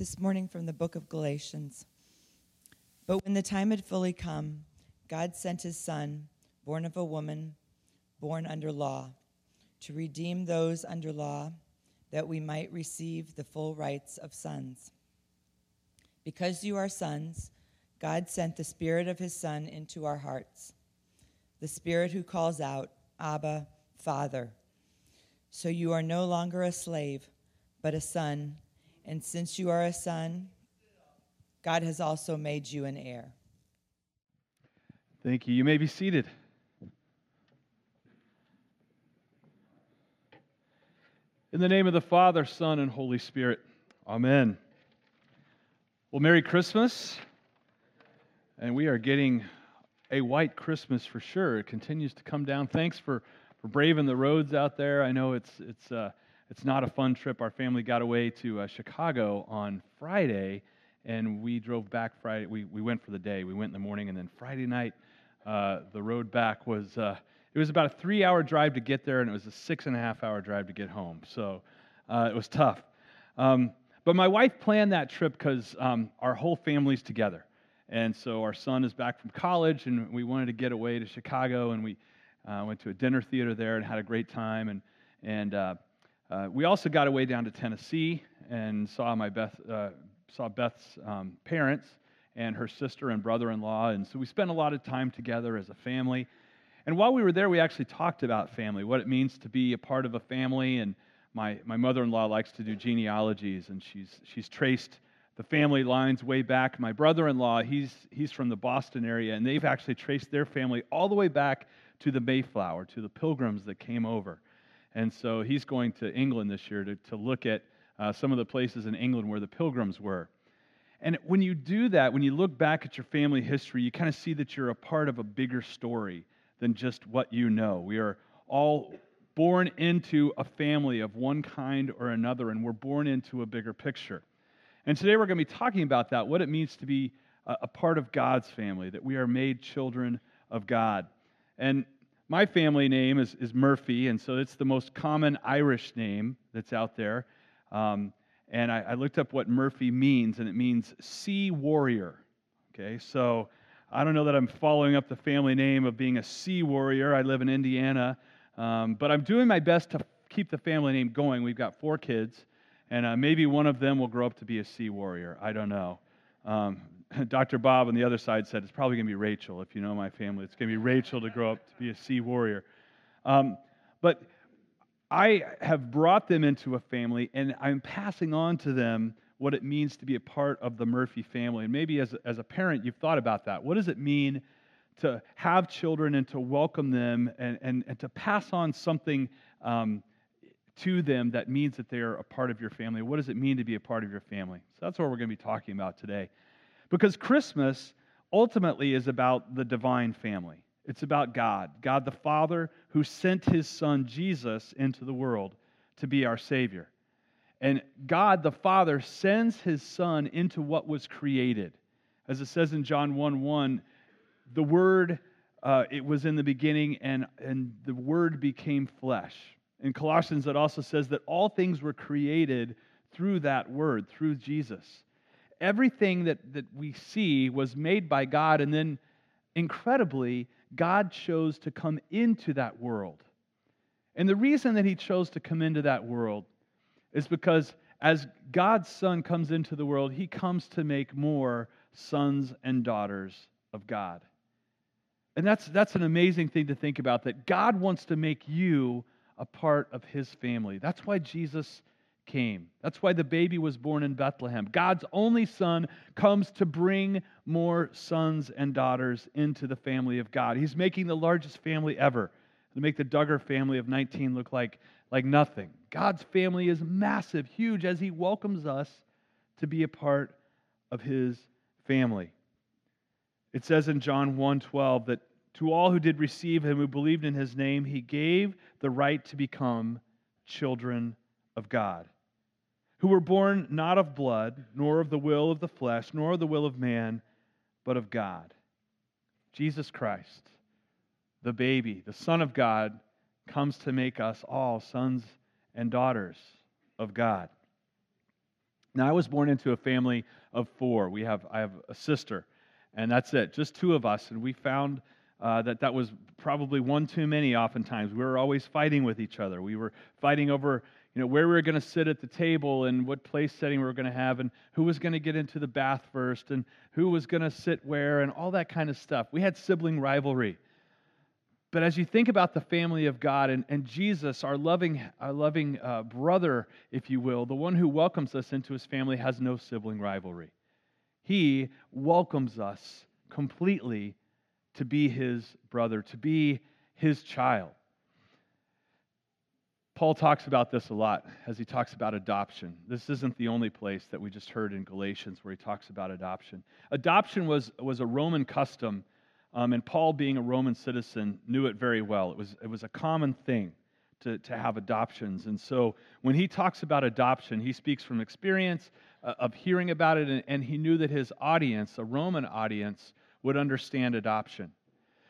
This morning from the book of Galatians. But when the time had fully come, God sent his Son, born of a woman, born under law, to redeem those under law, that we might receive the full rights of sons. Because you are sons, God sent the Spirit of his Son into our hearts, the Spirit who calls out, Abba, Father. So you are no longer a slave, but a son, and since you are a son, God has also made you an heir. Thank you. You may be seated. In the name of the Father, Son, and Holy Spirit. Amen. Well, Merry Christmas. And we are getting a white Christmas for sure. It continues to come down. Thanks for, for braving the roads out there. I know it's, it's, uh, it's not a fun trip. Our family got away to uh, Chicago on Friday, and we drove back Friday. We, we went for the day. We went in the morning, and then Friday night, uh, the road back was uh, it was about a three-hour drive to get there, and it was a six and a half hour drive to get home. So uh, it was tough. Um, but my wife planned that trip because um, our whole family's together, and so our son is back from college, and we wanted to get away to Chicago, and we uh, went to a dinner theater there and had a great time, and and uh, uh, we also got away down to Tennessee and saw my Beth uh, saw Beth's um, parents and her sister and brother-in-law, and so we spent a lot of time together as a family. And while we were there, we actually talked about family, what it means to be a part of a family. And my, my mother-in-law likes to do genealogies, and she's she's traced the family lines way back. My brother-in-law, he's he's from the Boston area, and they've actually traced their family all the way back to the Mayflower, to the Pilgrims that came over. And so he's going to England this year to, to look at uh, some of the places in England where the pilgrims were. And when you do that, when you look back at your family history, you kind of see that you're a part of a bigger story than just what you know. We are all born into a family of one kind or another, and we're born into a bigger picture. And today we're going to be talking about that, what it means to be a, a part of God's family, that we are made children of God. And my family name is, is Murphy, and so it's the most common Irish name that's out there. Um, and I, I, looked up what Murphy means, and it means sea warrior. Okay, so I don't know that I'm following up the family name of being a sea warrior. I live in Indiana, um, but I'm doing my best to keep the family name going. We've got four kids, and uh, maybe one of them will grow up to be a sea warrior. I don't know. Um, Dr. Bob on the other side said it's probably going to be Rachel. If you know my family, it's going to be Rachel to grow up to be a sea warrior. Um, but I have brought them into a family, and I'm passing on to them what it means to be a part of the Murphy family. And maybe as as a parent, you've thought about that. What does it mean to have children and to welcome them and, and, and to pass on something um, to them that means that they're a part of your family? What does it mean to be a part of your family? So that's what we're going to be talking about today. Because Christmas ultimately is about the divine family. It's about God, God the Father who sent his son Jesus into the world to be our Savior. And God the Father sends his son into what was created. As it says in John 1 1, the Word, uh, it was in the beginning, and, and the Word became flesh. In Colossians, it also says that all things were created through that Word, through Jesus everything that, that we see was made by God, and then incredibly, God chose to come into that world. And the reason that He chose to come into that world is because as God's Son comes into the world, He comes to make more sons and daughters of God. And that's, that's an amazing thing to think about that God wants to make you a part of His family. That's why Jesus came. That's why the baby was born in Bethlehem. God's only son comes to bring more sons and daughters into the family of God. He's making the largest family ever to make the Duggar family of 19 look like, like nothing. God's family is massive, huge, as He welcomes us to be a part of His family. It says in John 1:12 that to all who did receive him who believed in his name he gave the right to become children of God who were born not of blood, nor of the will of the flesh, nor of the will of man, but of God. Jesus Christ, the baby, the Son of God, comes to make us all sons and daughters of God. Now, I was born into a family of four. We have, I have a sister, and that's it, just two of us. And we found uh, that that was probably one too many oftentimes. We were always fighting with each other. We were fighting over you know, where we were going to sit at the table and what place setting we were going to have and who was going to get into the bath first and who was going to sit where and all that kind of stuff. We had sibling rivalry. But as you think about the family of God and, and Jesus, our loving, our loving uh, brother, if you will, the one who welcomes us into his family has no sibling rivalry. He welcomes us completely to be his brother, to be his child. Paul talks about this a lot as he talks about adoption. This isn't the only place that we just heard in Galatians where he talks about adoption. Adoption was, was a Roman custom, um, and Paul, being a Roman citizen, knew it very well. It was, it was a common thing to, to have adoptions. And so when he talks about adoption, he speaks from experience uh, of hearing about it, and, and he knew that his audience, a Roman audience, would understand adoption.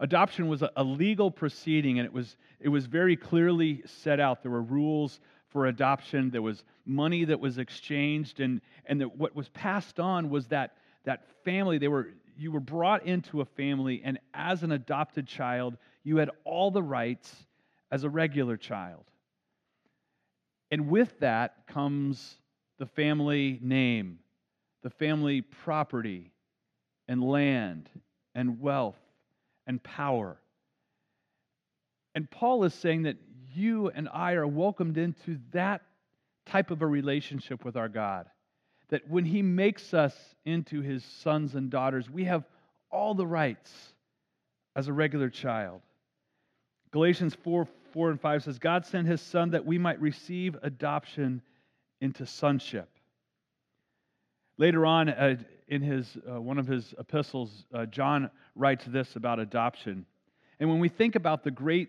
Adoption was a, legal proceeding, and it was, it was very clearly set out. There were rules for adoption, there was money that was exchanged, and, and what was passed on was that, that family. They were, you were brought into a family, and as an adopted child, you had all the rights as a regular child. And with that comes the family name, the family property, and land, and wealth, and power. And Paul is saying that you and I are welcomed into that type of a relationship with our God. That when He makes us into His sons and daughters, we have all the rights as a regular child. Galatians 4 4 and 5 says, God sent His Son that we might receive adoption into sonship. Later on, uh, in his, uh, one of his epistles, uh, John writes this about adoption. And when we think about the great,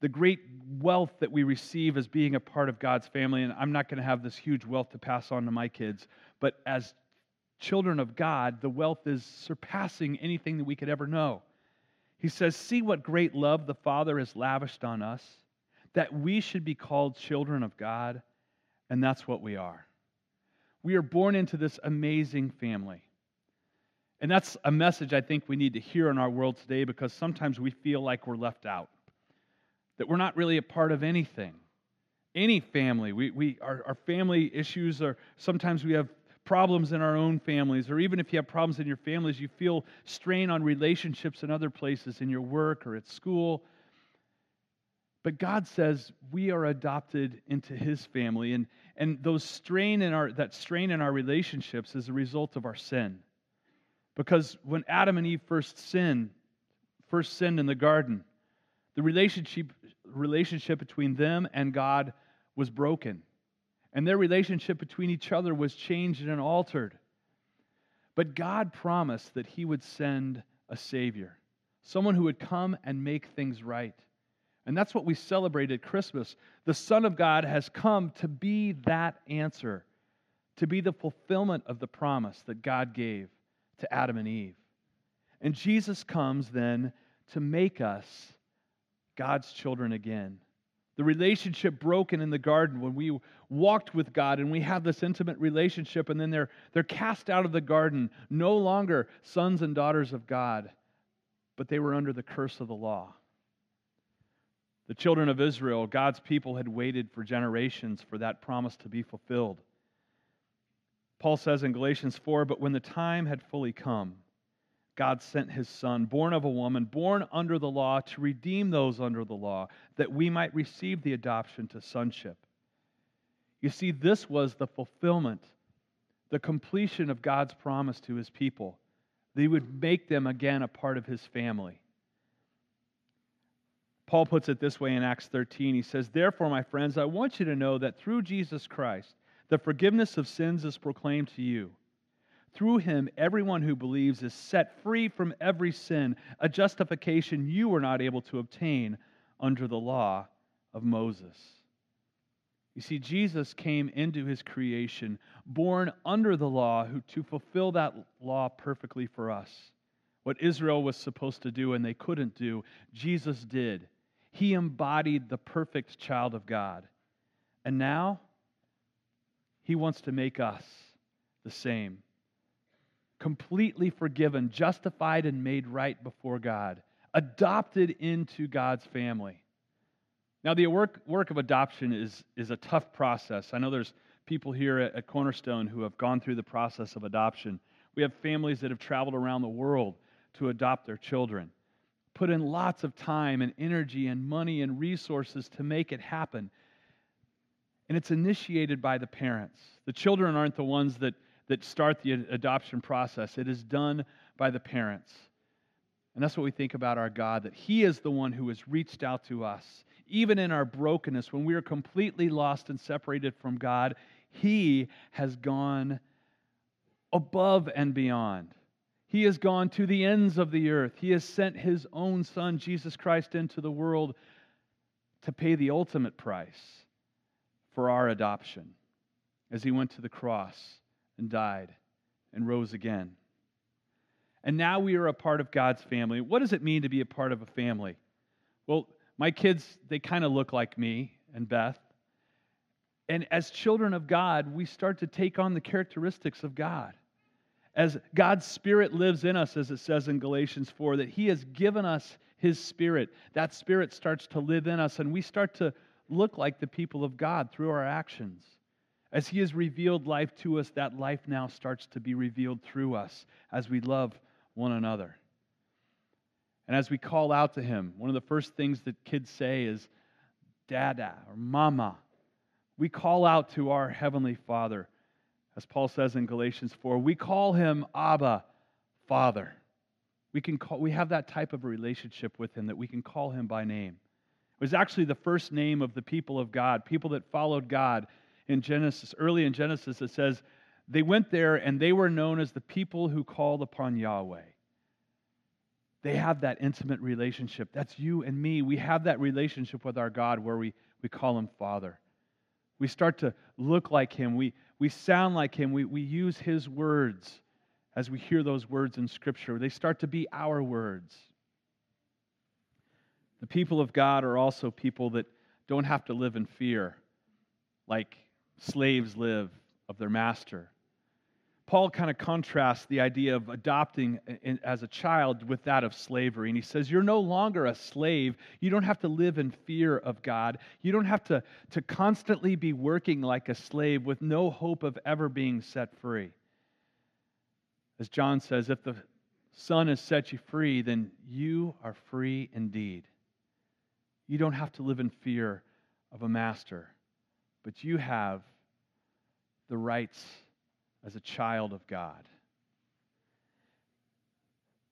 the great wealth that we receive as being a part of God's family, and I'm not going to have this huge wealth to pass on to my kids, but as children of God, the wealth is surpassing anything that we could ever know. He says, See what great love the Father has lavished on us, that we should be called children of God, and that's what we are. We are born into this amazing family. And that's a message I think we need to hear in our world today because sometimes we feel like we're left out, that we're not really a part of anything. Any family, we, we, our, our family issues are sometimes we have problems in our own families, or even if you have problems in your families, you feel strain on relationships in other places, in your work or at school. But God says we are adopted into his family, and, and those strain in our, that strain in our relationships is a result of our sin. Because when Adam and Eve first sinned, first sinned in the garden, the relationship, relationship between them and God was broken. And their relationship between each other was changed and altered. But God promised that He would send a Savior, someone who would come and make things right. And that's what we celebrate at Christmas. The Son of God has come to be that answer, to be the fulfillment of the promise that God gave to Adam and Eve. And Jesus comes then to make us God's children again. The relationship broken in the garden when we walked with God and we have this intimate relationship, and then they're, they're cast out of the garden, no longer sons and daughters of God, but they were under the curse of the law. The children of Israel, God's people, had waited for generations for that promise to be fulfilled. Paul says in Galatians 4 But when the time had fully come, God sent his son, born of a woman, born under the law, to redeem those under the law, that we might receive the adoption to sonship. You see, this was the fulfillment, the completion of God's promise to his people. That he would make them again a part of his family. Paul puts it this way in Acts 13. He says, Therefore, my friends, I want you to know that through Jesus Christ, the forgiveness of sins is proclaimed to you. Through him, everyone who believes is set free from every sin, a justification you were not able to obtain under the law of Moses. You see, Jesus came into his creation, born under the law, to fulfill that law perfectly for us. What Israel was supposed to do and they couldn't do, Jesus did. He embodied the perfect child of God. And now, he wants to make us the same. Completely forgiven, justified, and made right before God, adopted into God's family. Now, the work, work of adoption is, is a tough process. I know there's people here at, at Cornerstone who have gone through the process of adoption. We have families that have traveled around the world to adopt their children, put in lots of time and energy and money and resources to make it happen. And it's initiated by the parents. The children aren't the ones that, that start the adoption process, it is done by the parents. And that's what we think about our God, that He is the one who has reached out to us. Even in our brokenness, when we are completely lost and separated from God, He has gone above and beyond. He has gone to the ends of the earth. He has sent His own Son, Jesus Christ, into the world to pay the ultimate price for our adoption as He went to the cross and died and rose again. And now we are a part of God's family. What does it mean to be a part of a family? Well, my kids, they kind of look like me and Beth. And as children of God, we start to take on the characteristics of God. As God's Spirit lives in us, as it says in Galatians 4, that He has given us His Spirit. That Spirit starts to live in us, and we start to look like the people of God through our actions. As He has revealed life to us, that life now starts to be revealed through us as we love one another. And as we call out to Him, one of the first things that kids say is, Dada or Mama. We call out to our Heavenly Father. As Paul says in Galatians 4, we call Him Abba, Father. We, can call, we have that type of relationship with Him that we can call Him by name. It was actually the first name of the people of God, people that followed God in Genesis. Early in Genesis, it says, they went there and they were known as the people who called upon Yahweh. They have that intimate relationship. That's you and me. We have that relationship with our God where we, we call him Father. We start to look like him. We, we sound like him. We, we use his words as we hear those words in Scripture. They start to be our words. The people of God are also people that don't have to live in fear like slaves live of their master. Paul kind of contrasts the idea of adopting as a child with that of slavery. And he says, You're no longer a slave. You don't have to live in fear of God. You don't have to, to constantly be working like a slave with no hope of ever being set free. As John says, if the Son has set you free, then you are free indeed. You don't have to live in fear of a master, but you have the rights as a child of God.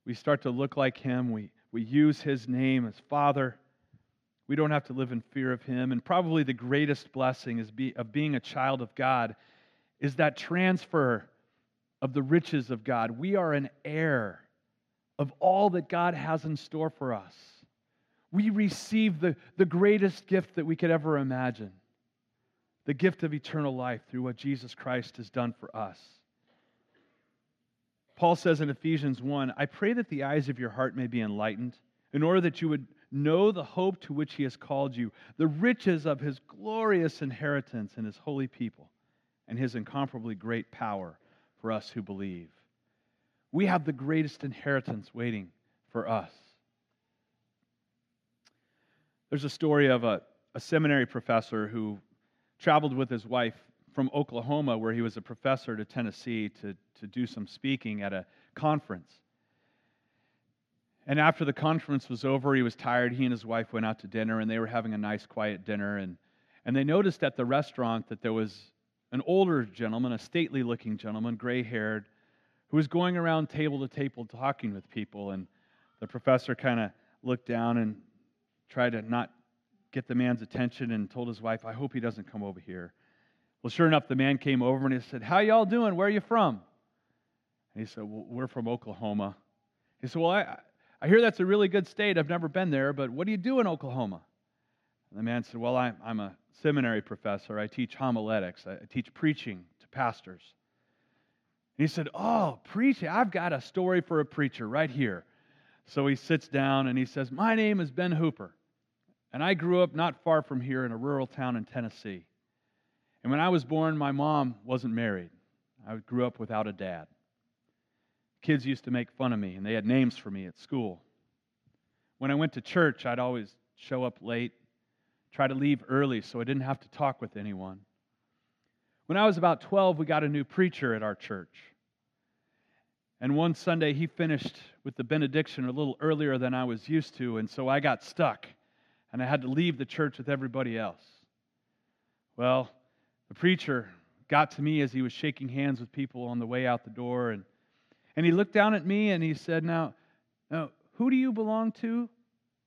We start to look like Him. We, we use His name as Father. We don't have to live in fear of Him. And probably the greatest blessing is be, of being a child of God is that transfer of the riches of God. We are an heir of all that God has in store for us. We receive the, the greatest gift that we could ever imagine the gift of eternal life through what Jesus Christ has done for us. Paul says in Ephesians 1 I pray that the eyes of your heart may be enlightened, in order that you would know the hope to which he has called you, the riches of his glorious inheritance in his holy people, and his incomparably great power for us who believe. We have the greatest inheritance waiting for us. There's a story of a, a seminary professor who traveled with his wife from Oklahoma, where he was a professor, to Tennessee to, to do some speaking at a conference. And after the conference was over, he was tired. He and his wife went out to dinner, and they were having a nice, quiet dinner. And, and they noticed at the restaurant that there was an older gentleman, a stately looking gentleman, gray haired, who was going around table to table talking with people. And the professor kind of looked down and tried to not get the man's attention and told his wife, I hope he doesn't come over here. Well, sure enough, the man came over and he said, How y'all doing? Where are you from? And he said, Well, we're from Oklahoma. He said, Well, I, I hear that's a really good state. I've never been there, but what do you do in Oklahoma? And the man said, Well, I'm, I'm a seminary professor. I teach homiletics, I teach preaching to pastors. And he said, Oh, preaching. I've got a story for a preacher right here. So he sits down and he says, My name is Ben Hooper. And I grew up not far from here in a rural town in Tennessee. And when I was born, my mom wasn't married. I grew up without a dad. Kids used to make fun of me, and they had names for me at school. When I went to church, I'd always show up late, try to leave early so I didn't have to talk with anyone. When I was about 12, we got a new preacher at our church. And one Sunday, he finished with the benediction a little earlier than I was used to, and so I got stuck, and I had to leave the church with everybody else. Well, the preacher got to me as he was shaking hands with people on the way out the door, and, and he looked down at me and he said, Now, now who do you belong to?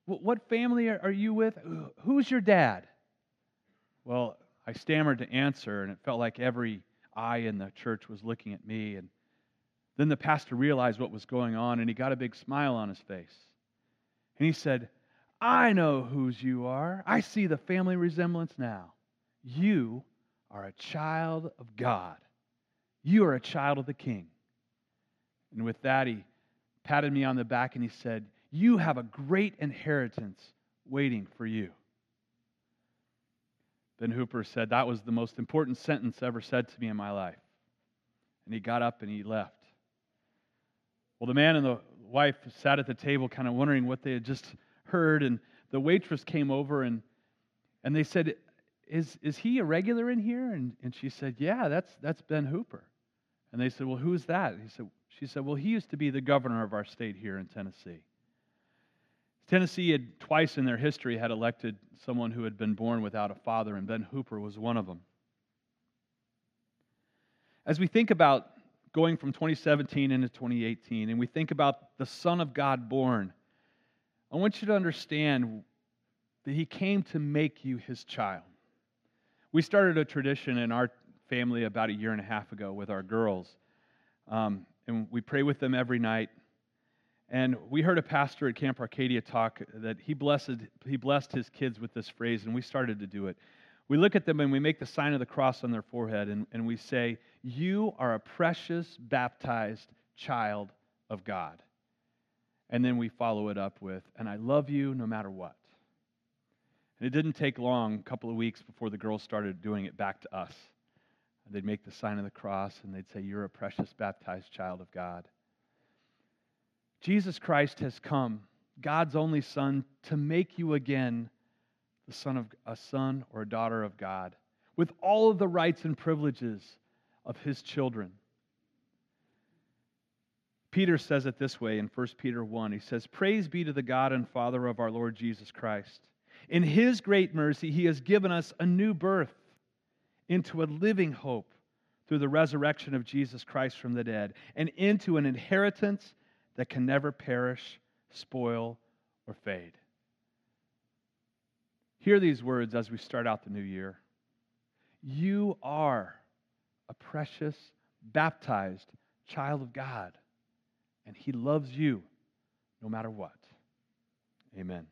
What family are you with? Who's your dad? Well, I stammered to answer, and it felt like every eye in the church was looking at me. And then the pastor realized what was going on, and he got a big smile on his face. And he said, I know whose you are. I see the family resemblance now. You are a child of God. You are a child of the King. And with that, he patted me on the back and he said, You have a great inheritance waiting for you. Ben Hooper said, That was the most important sentence ever said to me in my life. And he got up and he left. Well, the man and the wife sat at the table, kind of wondering what they had just heard. And the waitress came over and, and they said, is, is he a regular in here? And, and she said, Yeah, that's, that's Ben Hooper. And they said, Well, who's that? He said, she said, Well, he used to be the governor of our state here in Tennessee. Tennessee had twice in their history had elected someone who had been born without a father, and Ben Hooper was one of them. As we think about going from 2017 into 2018, and we think about the Son of God born, I want you to understand that He came to make you His child. We started a tradition in our family about a year and a half ago with our girls. Um, and we pray with them every night. And we heard a pastor at Camp Arcadia talk that he blessed, he blessed his kids with this phrase, and we started to do it. We look at them and we make the sign of the cross on their forehead, and, and we say, You are a precious, baptized child of God. And then we follow it up with, And I love you no matter what. And it didn't take long, a couple of weeks, before the girls started doing it back to us. They'd make the sign of the cross and they'd say, You're a precious baptized child of God. Jesus Christ has come, God's only Son, to make you again the son of a son or a daughter of God, with all of the rights and privileges of his children. Peter says it this way in 1 Peter 1. He says, Praise be to the God and Father of our Lord Jesus Christ. In his great mercy, he has given us a new birth into a living hope through the resurrection of Jesus Christ from the dead, and into an inheritance that can never perish, spoil, or fade. Hear these words as we start out the new year. You are a precious, baptized child of God, and He loves you no matter what. Amen.